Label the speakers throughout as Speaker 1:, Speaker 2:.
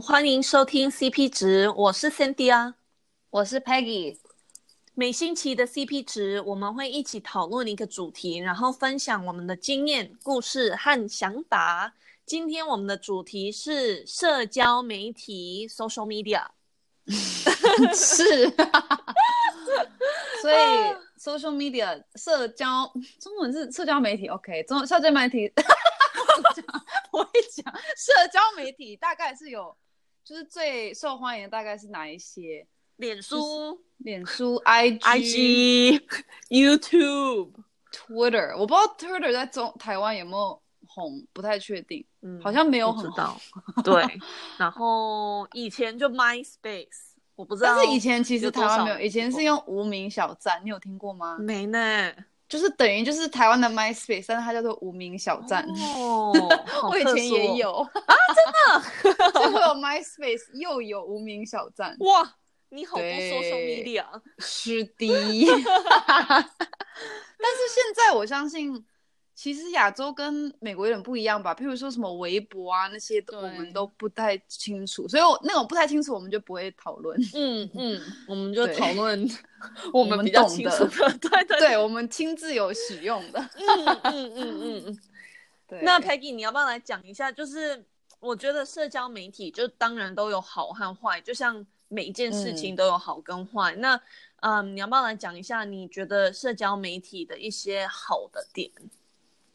Speaker 1: 欢迎收听 CP 值，我是 Cindy 啊，
Speaker 2: 我是 Peggy。
Speaker 1: 每星期的 CP 值，我们会一起讨论一个主题，然后分享我们的经验、故事和想法。今天我们的主题是社交媒体 （social media）。
Speaker 2: 是，所以 social media 社交中文是社交媒体，OK，中社交媒体。我会讲社交媒体大概是有，就是最受欢迎的大概是哪一些？
Speaker 1: 脸书、
Speaker 2: 脸书、IG、
Speaker 1: IG、YouTube、
Speaker 2: Twitter，我不知道 Twitter 在中台湾有没有红，不太确定，嗯，好像没有很红。
Speaker 1: 对，然后以前就 MySpace，我不知道，
Speaker 2: 但是以前其实台湾没有，以前是用无名小站，你有听过吗？
Speaker 1: 没呢，
Speaker 2: 就是等于就是台湾的 MySpace，但是它叫做无名小站。
Speaker 1: 哦，
Speaker 2: 我以前也有
Speaker 1: 啊，真的，
Speaker 2: 就会有 MySpace，又有无名小站，
Speaker 1: 哇。你好多 social media，
Speaker 2: 是的。但是现在我相信，其实亚洲跟美国有点不一样吧。譬如说什么微博啊那些，我们都不太清楚，所以我那种不太清楚，我们就不会讨论。
Speaker 1: 嗯嗯，我们就讨论 我们比较清楚的，对对
Speaker 2: 对，我们亲自有使用的。
Speaker 1: 嗯嗯嗯嗯嗯。对，那 Peggy，你要不要来讲一下？就是我觉得社交媒体就当然都有好和坏，就像。每一件事情都有好跟坏，嗯、那，嗯，你要不要来讲一下你觉得社交媒体的一些好的点？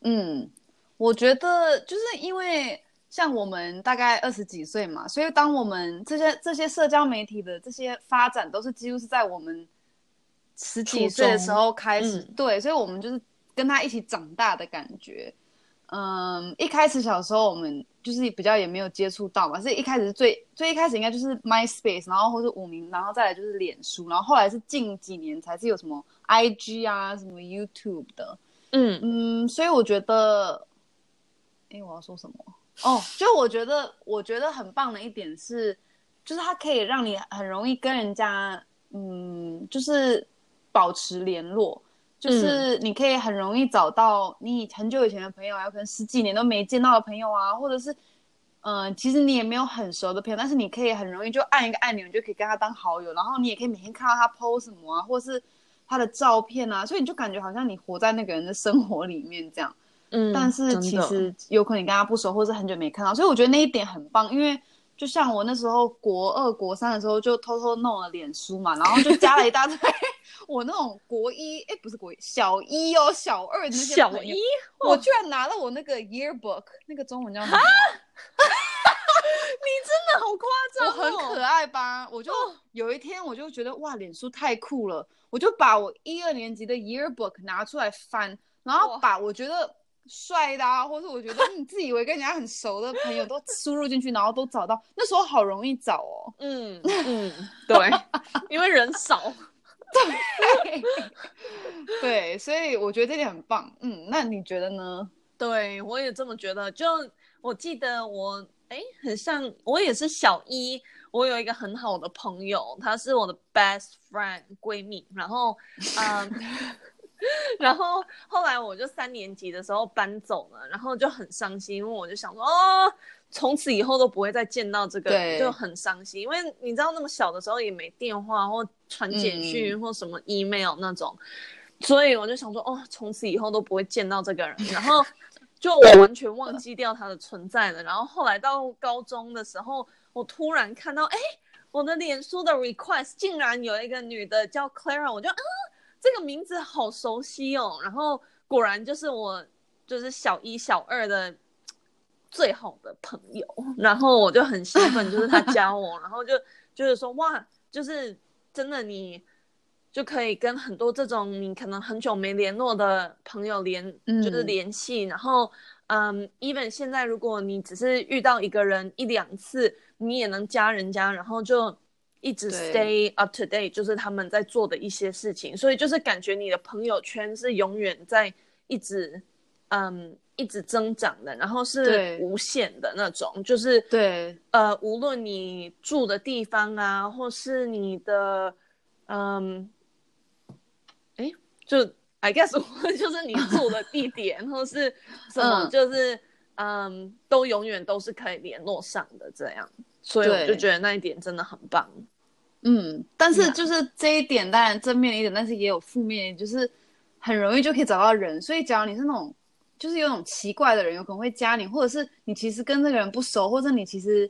Speaker 2: 嗯，我觉得就是因为像我们大概二十几岁嘛，所以当我们这些这些社交媒体的这些发展都是几乎是在我们十几岁的时候开始，嗯、对，所以我们就是跟他一起长大的感觉。嗯，一开始小时候我们就是比较也没有接触到嘛，所以一开始是最最一开始应该就是 MySpace，然后或是五名，然后再来就是脸书，然后后来是近几年才是有什么 IG 啊，什么 YouTube 的。嗯嗯，所以我觉得，哎，我要说什么？哦，就我觉得我觉得很棒的一点是，就是它可以让你很容易跟人家，嗯，就是保持联络。就是你可以很容易找到你很久以前的朋友啊，有可能十几年都没见到的朋友啊，或者是，嗯、呃，其实你也没有很熟的朋友，但是你可以很容易就按一个按钮，你就可以跟他当好友，然后你也可以每天看到他 post 什么啊，或是他的照片啊，所以你就感觉好像你活在那个人的生活里面这样。嗯，但是其实有可能你跟他不熟，或是很久没看到，所以我觉得那一点很棒，因为。就像我那时候国二、国三的时候，就偷偷弄了脸书嘛，然后就加了一大堆 我那种国一，哎，不是国一，小一哦，小二的那些。小一，我居然拿了我那个 yearbook，那个中文叫什么？
Speaker 1: 你真的好夸张哦，
Speaker 2: 我很可爱吧？我就有一天我就觉得哇，脸书太酷了，我就把我一二年级的 yearbook 拿出来翻，然后把我觉得。帅的啊，或是我觉得你 自以为跟人家很熟的朋友都输入进去，然后都找到。那时候好容易找哦。
Speaker 1: 嗯嗯，对，因为人少。
Speaker 2: 对 对，所以我觉得这点很棒。嗯，那你觉得呢？
Speaker 1: 对，我也这么觉得。就我记得我哎，很像我也是小一，我有一个很好的朋友，她是我的 best friend 闺蜜，然后嗯。然后后来我就三年级的时候搬走了，然后就很伤心，因为我就想说，哦，从此以后都不会再见到这个人，就很伤心。因为你知道那么小的时候也没电话或传简讯或什么 email 那种，嗯、所以我就想说，哦，从此以后都不会见到这个人，然后就我完全忘记掉他的存在了。然后后来到高中的时候，我突然看到，哎，我的脸书的 request 竟然有一个女的叫 Clara，我就啊。这个名字好熟悉哦，然后果然就是我，就是小一、小二的最好的朋友，然后我就很兴奋，就是他加我，然后就就是说哇，就是真的你就可以跟很多这种你可能很久没联络的朋友联，就是联系，嗯、然后嗯，even 现在如果你只是遇到一个人一两次，你也能加人家，然后就。一直 stay up to date，就是他们在做的一些事情，所以就是感觉你的朋友圈是永远在一直，嗯，一直增长的，然后是无限的那种，就是
Speaker 2: 对，
Speaker 1: 呃，无论你住的地方啊，或是你的，嗯，哎，就 I guess 就是你住的地点，或是什么，就是。嗯，都永远都是可以联络上的这样，所以我就觉得那一点真的很棒。
Speaker 2: 嗯，但是就是这一点当然正面一点，但是也有负面，就是很容易就可以找到人。所以假如你是那种就是有种奇怪的人，有可能会加你，或者是你其实跟这个人不熟，或者你其实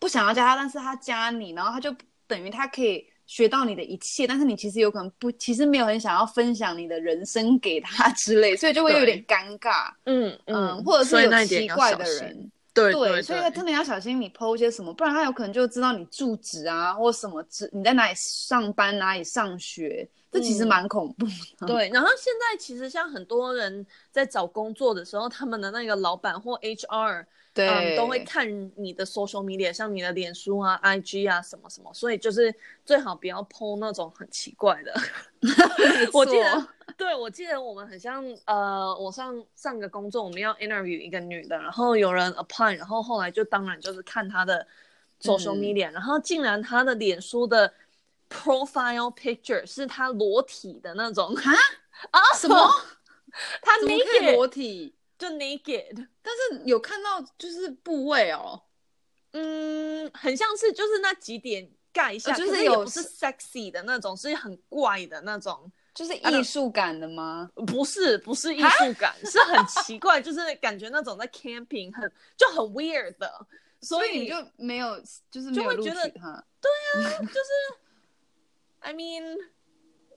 Speaker 2: 不想要加他，但是他加你，然后他就等于他可以学到你的一切，但是你其实有可能不，其实没有很想要分享你的人生给他 之类，所以就会有点尴尬。嗯嗯，嗯，或者是有奇怪的人。对，对，对，所以真的要小心你 po 一些什么，不然他有可能就知道你住址啊，或什么知，你在哪里上班，哪里上学，这其实蛮恐怖的。
Speaker 1: 嗯。对，然后现在其实像很多人在找工作的时候，他们的那个老板或 HR。对、嗯，都会看你的 social media，像你的脸书啊、IG 啊什么什么，所以就是最好不要 po 那种很奇怪的。我记得，对，我记得我们很像，呃，我上上个工作，我们要 interview 一个女的，然后有人 apply，然后后来就当然就是看她的 social media，、嗯、然后竟然她的脸书的 profile picture 是他裸体的那种。啊
Speaker 2: 啊？什么？
Speaker 1: 他 naked
Speaker 2: 裸体？
Speaker 1: 就 naked，
Speaker 2: 但是有看到就是部位哦，
Speaker 1: 嗯，很像是就是那几点盖一下，就是有不是 sexy 的那种，是很怪的那种，
Speaker 2: 就是艺术感的吗？
Speaker 1: 不是，不是艺术感，是很奇怪，就是感觉那种在 camping 很就很 weird 的，
Speaker 2: 所以你就没有就是没有
Speaker 1: 就会觉得他，对啊，就是 I mean，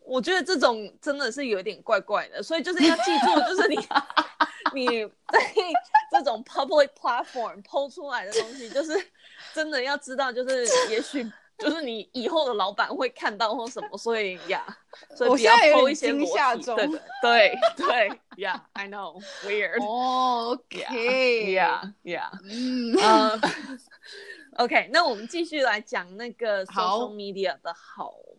Speaker 1: 我觉得这种真的是有点怪怪的，所以就是要记住，就是你。你在这种 public platform PO 出来的东西，就是真的要知道，就是也许就是你以后的老板会看到或什么，所以呀，所以不要 PO 一些裸体，对对对，Yeah，I know，weird。
Speaker 2: 哦
Speaker 1: ，OK，Yeah，Yeah，嗯，OK，那我们继续来讲那个 social media 的好处。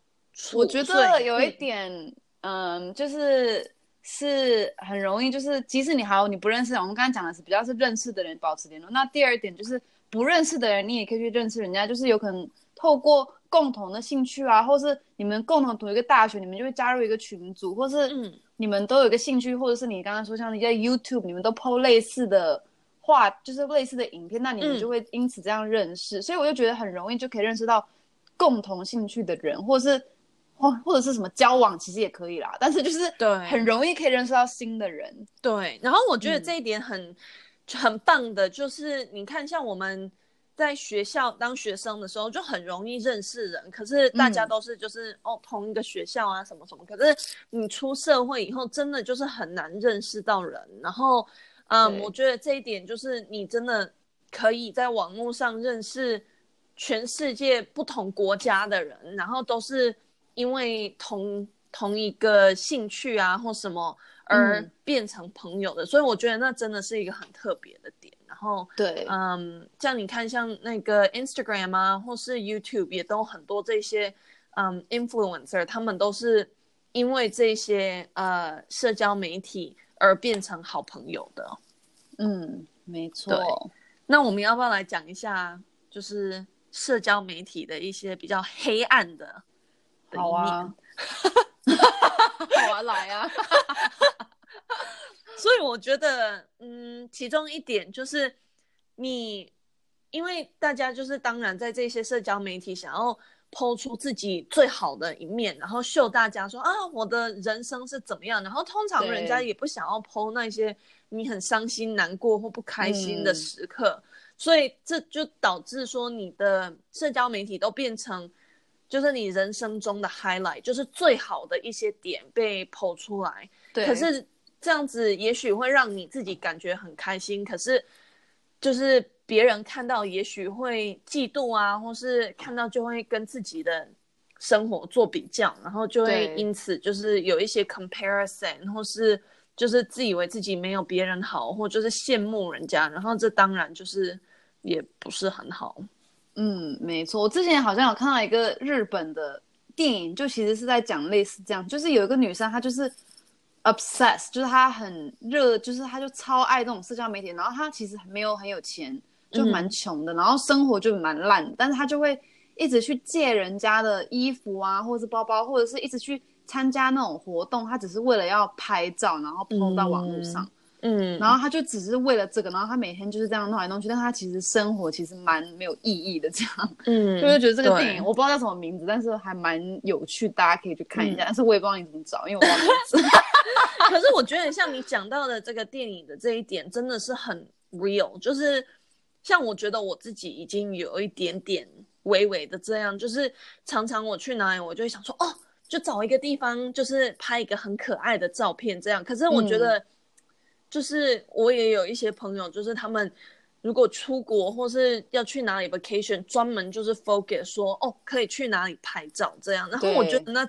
Speaker 2: 我觉得有一点，嗯，就是。是很容易，就是即使你好，你不认识，我们刚才讲的是比较是认识的人保持联络。那第二点就是不认识的人，你也可以去认识人家，就是有可能透过共同的兴趣啊，或是你们共同读一个大学，你们就会加入一个群组，或是你们都有一个兴趣，或者是你刚刚说像一些 YouTube，你们都 PO 类似的话，就是类似的影片，那你们就会因此这样认识。嗯、所以我就觉得很容易就可以认识到共同兴趣的人，或是。或或者是什么交往，其实也可以啦，但是就是对，很容易可以认识到新的人。
Speaker 1: 对，然后我觉得这一点很、嗯、很棒的，就是你看，像我们在学校当学生的时候，就很容易认识人。可是大家都是就是、嗯、哦同一个学校啊什么什么。可是你出社会以后，真的就是很难认识到人。然后嗯，我觉得这一点就是你真的可以在网络上认识全世界不同国家的人，然后都是。因为同同一个兴趣啊或什么而变成朋友的，嗯，所以我觉得那真的是一个很特别的点。然后对，嗯，像你看，像那个 Instagram 啊，或是 YouTube 也都很多这些嗯 influencer，他们都是因为这些呃社交媒体而变成好朋友的。
Speaker 2: 嗯，没错。
Speaker 1: 那我们要不要来讲一下，就是社交媒体的一些比较黑暗的？
Speaker 2: 好啊，好啊，来啊！
Speaker 1: 所以我觉得，嗯，其中一点就是你，因为大家就是当然在这些社交媒体想要 po 出自己最好的一面，然后秀大家说啊，我的人生是怎么样。然后通常人家也不想要 po 那些你很伤心、难过或不开心的时刻，嗯，所以这就导致说你的社交媒体都变成。就是你人生中的 highlight，就是最好的一些点被 po 出来。对。可是这样子也许会让你自己感觉很开心，可是就是别人看到也许会嫉妒啊，或是看到就会跟自己的生活做比较，然后就会因此就是有一些 comparison，或是就是自以为自己没有别人好，或就是羡慕人家，然后这当然就是也不是很好。
Speaker 2: 嗯，没错。我之前好像有看到一个日本的电影，就其实是在讲类似这样，就是有一个女生，她就是 obsessed，就是她很热，就是她就超爱这种社交媒体。然后她其实没有很有钱，就蛮穷的，嗯，然后生活就蛮烂，但是她就会一直去借人家的衣服啊，或者是包包，或者是一直去参加那种活动，她只是为了要拍照，然后 PO 到网络上。嗯，然后他就只是为了这个，然后他每天就是这样弄来弄去，但他其实生活其实蛮没有意义的这样，嗯，就会觉得这个电影我不知道叫什么名字，但是还蛮有趣，大家可以去看一下，嗯、但是我也不知道你怎么找，因为我忘记名字。
Speaker 1: 可是我觉得像你讲到的这个电影的这一点真的是很 real，就是像我觉得我自己已经有一点点微微的这样，就是常常我去哪里，我就会想说哦。就找一个地方，就是拍一个很可爱的照片，这样。可是我觉得，就是我也有一些朋友，就是他们如果出国或是要去哪里 vacation，专门就是 focus 说哦，可以去哪里拍照这样。然后我觉得那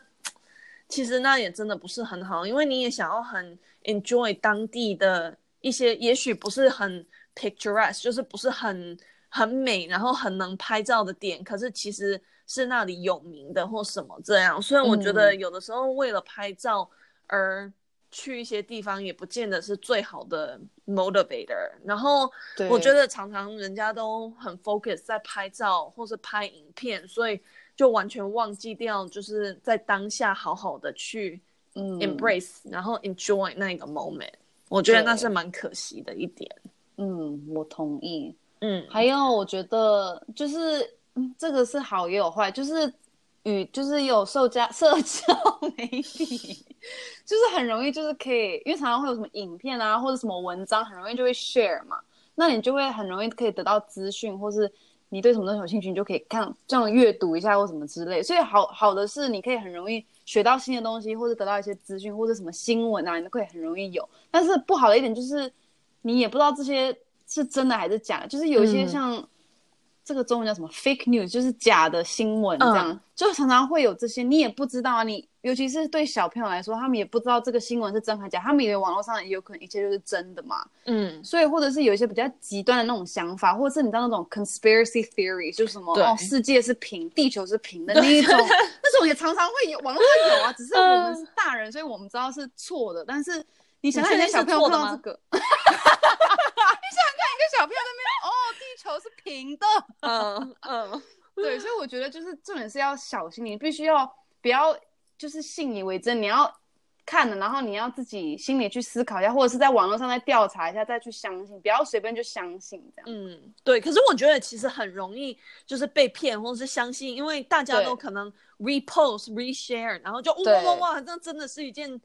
Speaker 1: 其实那也真的不是很好，因为你也想要很 enjoy 当地的一些，也许不是很 picturesque，就是不是很很美，然后很能拍照的点，可是其实。是那里有名的或什么这样，所以我觉得有的时候为了拍照而去一些地方，也不见得是最好的 motivator。然后我觉得常常人家都很 focus 在拍照或是拍影片，所以就完全忘记掉就是在当下好好的去 embrace，嗯，然后 enjoy 那个 moment。我觉得那是蛮可惜的一点。
Speaker 2: 嗯，我同意。嗯，还有我觉得就是。嗯，这个是好也有坏，就是与就是有社交社交 媒体，就是很容易就是可以，因为常常会有什么影片啊或者什么文章，很容易就会 share 嘛，那你就会很容易可以得到资讯，或是你对什么东西有兴趣，你就可以看这样阅读一下或什么之类。所以好好的是你可以很容易学到新的东西，或者得到一些资讯，或者什么新闻啊，你都可以很容易有。但是不好的一点就是你也不知道这些是真的还是假的，就是有一些像。嗯这个中文叫什么？fake news 就是假的新闻，这样、嗯、就常常会有这些，你也不知道啊。你尤其是对小朋友来说，他们也不知道这个新闻是真还假，他们以为网络上也有可能一切就是真的嘛。嗯，所以或者是有一些比较极端的那种想法，或者是你知道那种 conspiracy theory，就是什么哦，世界是平，地球是平的那一种，那种也常常会有，网络上有啊。只是我们是大人，所以我们知道是错的。但是你想想，小朋友看到这个。小朋友那边哦，地球是平的，嗯嗯，对，所以我觉得就是重点是要小心，你必须要不要就是信以为真，你要看了，然后你要自己心里去思考一下，或者是在网络上再调查一下，再去相信，不要随便就相信这样。嗯，
Speaker 1: 对。可是我觉得其实很容易就是被骗，或者是相信，因为大家都可能 repost、reshare，然后就哇哇哇，这真的是一件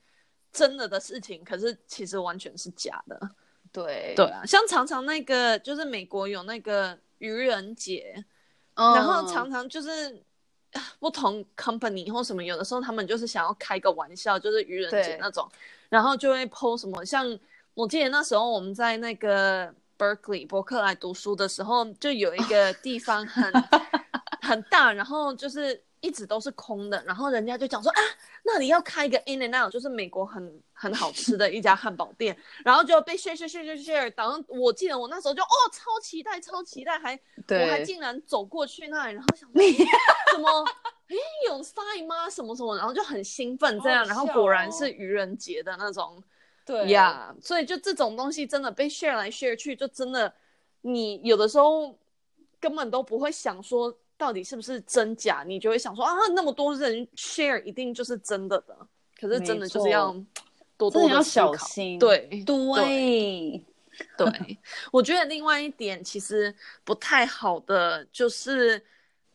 Speaker 1: 真的的事情，可是其实完全是假的。
Speaker 2: 对
Speaker 1: 对啊，像常常那个就是美国有那个愚人节，嗯，然后常常就是不同 company 或什么，有的时候他们就是想要开个玩笑，就是愚人节那种，然后就会 post 什么。像我记得那时候我们在那个 Berkeley 伯克莱读书的时候，就有一个地方很 很大，然后就是。一直都是空的，然后人家就讲说啊，那里要开一个 In and Out，就是美国很很好吃的一家汉堡店，然后就被 share share share share share，然后我记得我那时候就哦超期待超期待，还我还竟然走过去那里，然后想说什么哎有 sign 吗？什么什么，然后就很兴奋这样，然后果然是愚人节的那种，对呀，yeah, 所以就这种东西真的被 share 来 share 去，就真的你有的时候根本都不会想说。到底是不是真假？你就会想说啊，那么多人 share 一定就是真的的。可是真的就是要多多的要小心。对对对，对我觉得另外一点其实不太好的就是，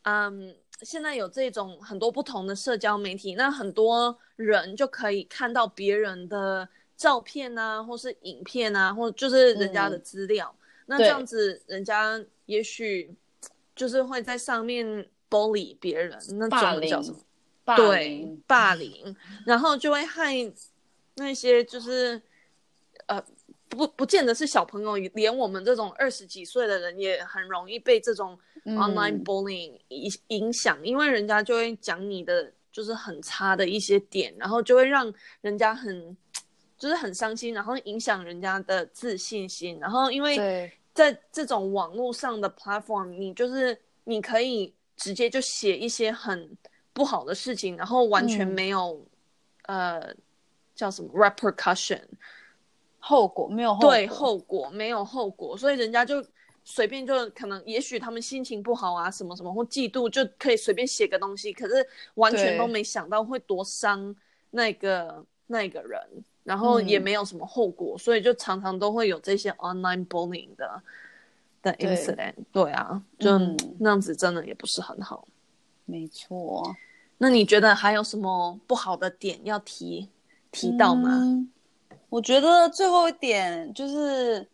Speaker 1: 嗯，现在有这种很多不同的社交媒体，那很多人就可以看到别人的照片啊，或是影片啊，或就是人家的资料。嗯、那这样子，人家也许。就是会在上面 bully 别人，那种叫什么？霸凌。对，霸凌，然后就会害那些就是呃不不见得是小朋友，连我们这种二十几岁的人也很容易被这种 online bullying 影影响，嗯，因为人家就会讲你的就是很差的一些点，然后就会让人家很就是很伤心，然后影响人家的自信心，然后因为。在这种网络上的 platform，你就是你可以直接就写一些很不好的事情，然后完全没有、嗯、呃叫什么 repercussion 后果没有后果，对，后果没有后果，所以人家就随便就可能也许他们心情不好啊什么什么或嫉妒就可以随便写个东西，可是完全都没想到会多伤那个那个人，然后也没有什么后果，嗯、所以就常常都会有这些 online bullying 的的 incident 对。对啊，就那样子真的也不是很好。
Speaker 2: 没错。
Speaker 1: 那你觉得还有什么不好的点要提提到吗？
Speaker 2: 嗯，我觉得最后一点就是，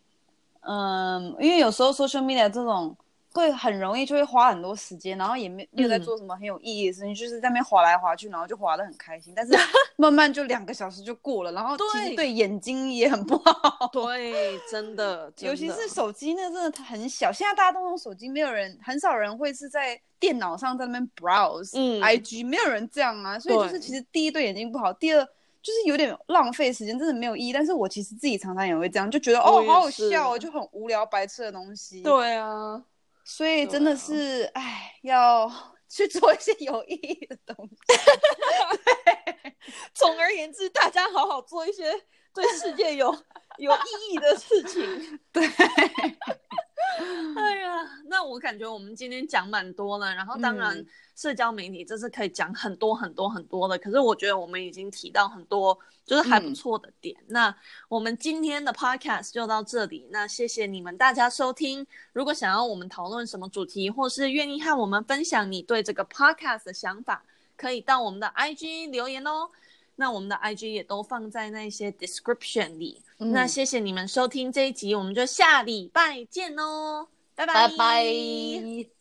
Speaker 2: 嗯，因为有时候 social media 这种。会很容易就会花很多时间，然后也没没有在做什么很有意义的事情，嗯、就是在那边划来划去，然后就划得很开心。但是 慢慢就两个小时就过了，然后其实对眼睛也很不好。
Speaker 1: 对，真的，真的，
Speaker 2: 尤其是手机那真的很小。现在大家都用手机，没有人很少人会是在电脑上在那边 browse、嗯、IG，没有人这样啊。所以就是其实第一对眼睛不好，第二就是有点浪费时间，真的没有意义。但是我其实自己常常也会这样，就觉得哦好好笑哦，就很无聊白痴的东西。
Speaker 1: 对啊。
Speaker 2: 所以真的是，哎、啊，要去做一些有意义的东西。
Speaker 1: 对，总而言之，大家好好做一些对世界有有意义的事情。对。哎呀，那我感觉我们今天讲蛮多了，然后当然社交媒体这是可以讲很多很多很多的，可是我觉得我们已经提到很多就是还不错的点。嗯、那我们今天的 podcast 就到这里，那谢谢你们大家收听。如果想要我们讨论什么主题，或是愿意和我们分享你对这个 podcast 的想法，可以到我们的 IG 留言哦。那我们的 IG 也都放在那些 description 里。嗯、那谢谢你们收听这一集，我们就下礼拜见哦，拜拜。拜拜。